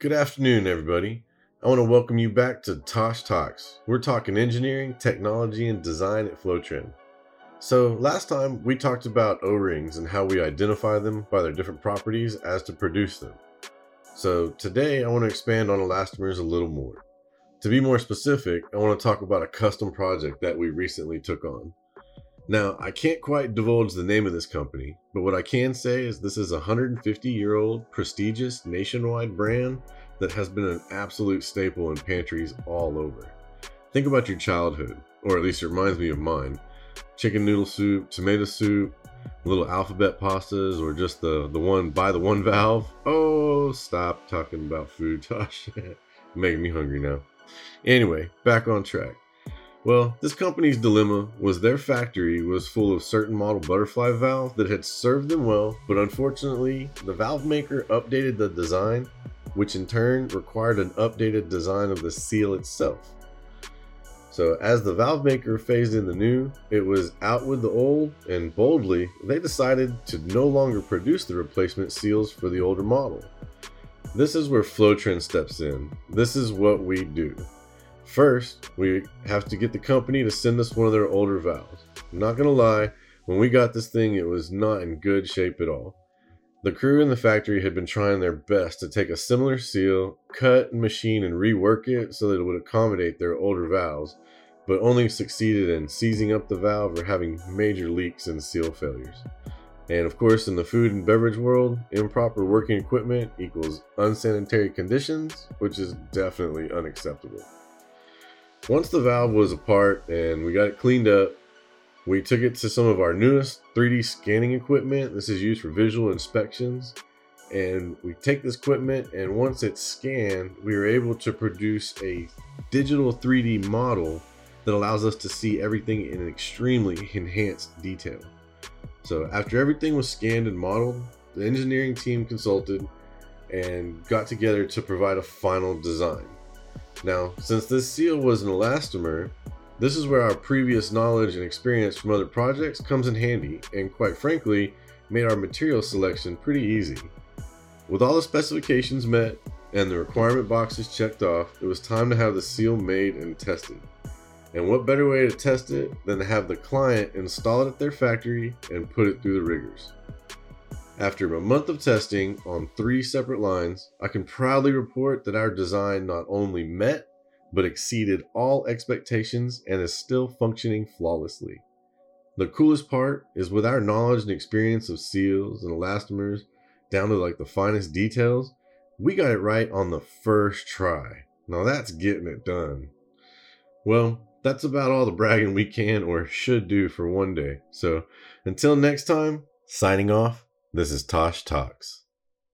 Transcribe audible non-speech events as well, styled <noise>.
Good afternoon, everybody. I want to welcome you back to Tosh Talks. We're talking engineering, technology, and design at Flowtrend. So, last time we talked about O rings and how we identify them by their different properties as to produce them. So, today I want to expand on elastomers a little more. To be more specific, I want to talk about a custom project that we recently took on. Now, I can't quite divulge the name of this company, but what I can say is this is a 150 year old prestigious nationwide brand that has been an absolute staple in pantries all over. Think about your childhood, or at least it reminds me of mine. Chicken noodle soup, tomato soup, little alphabet pastas, or just the, the one by the one valve. Oh, stop talking about food, <laughs> Tosh. <laughs> Making me hungry now. Anyway, back on track. Well, this company's dilemma was their factory was full of certain model butterfly valves that had served them well, but unfortunately, the valve maker updated the design, which in turn required an updated design of the seal itself. So, as the valve maker phased in the new, it was out with the old, and boldly, they decided to no longer produce the replacement seals for the older model. This is where Flowtrend steps in. This is what we do. First, we have to get the company to send us one of their older valves. I'm not gonna lie, when we got this thing, it was not in good shape at all. The crew in the factory had been trying their best to take a similar seal, cut, machine, and rework it so that it would accommodate their older valves, but only succeeded in seizing up the valve or having major leaks and seal failures. And of course, in the food and beverage world, improper working equipment equals unsanitary conditions, which is definitely unacceptable. Once the valve was apart and we got it cleaned up, we took it to some of our newest 3D scanning equipment. This is used for visual inspections. And we take this equipment, and once it's scanned, we are able to produce a digital 3D model that allows us to see everything in an extremely enhanced detail. So, after everything was scanned and modeled, the engineering team consulted and got together to provide a final design. Now, since this seal was an elastomer, this is where our previous knowledge and experience from other projects comes in handy, and quite frankly, made our material selection pretty easy. With all the specifications met and the requirement boxes checked off, it was time to have the seal made and tested. And what better way to test it than to have the client install it at their factory and put it through the rigors? After a month of testing on three separate lines, I can proudly report that our design not only met, but exceeded all expectations and is still functioning flawlessly. The coolest part is with our knowledge and experience of seals and elastomers, down to like the finest details, we got it right on the first try. Now that's getting it done. Well, that's about all the bragging we can or should do for one day. So until next time, signing off. This is Tosh Talks.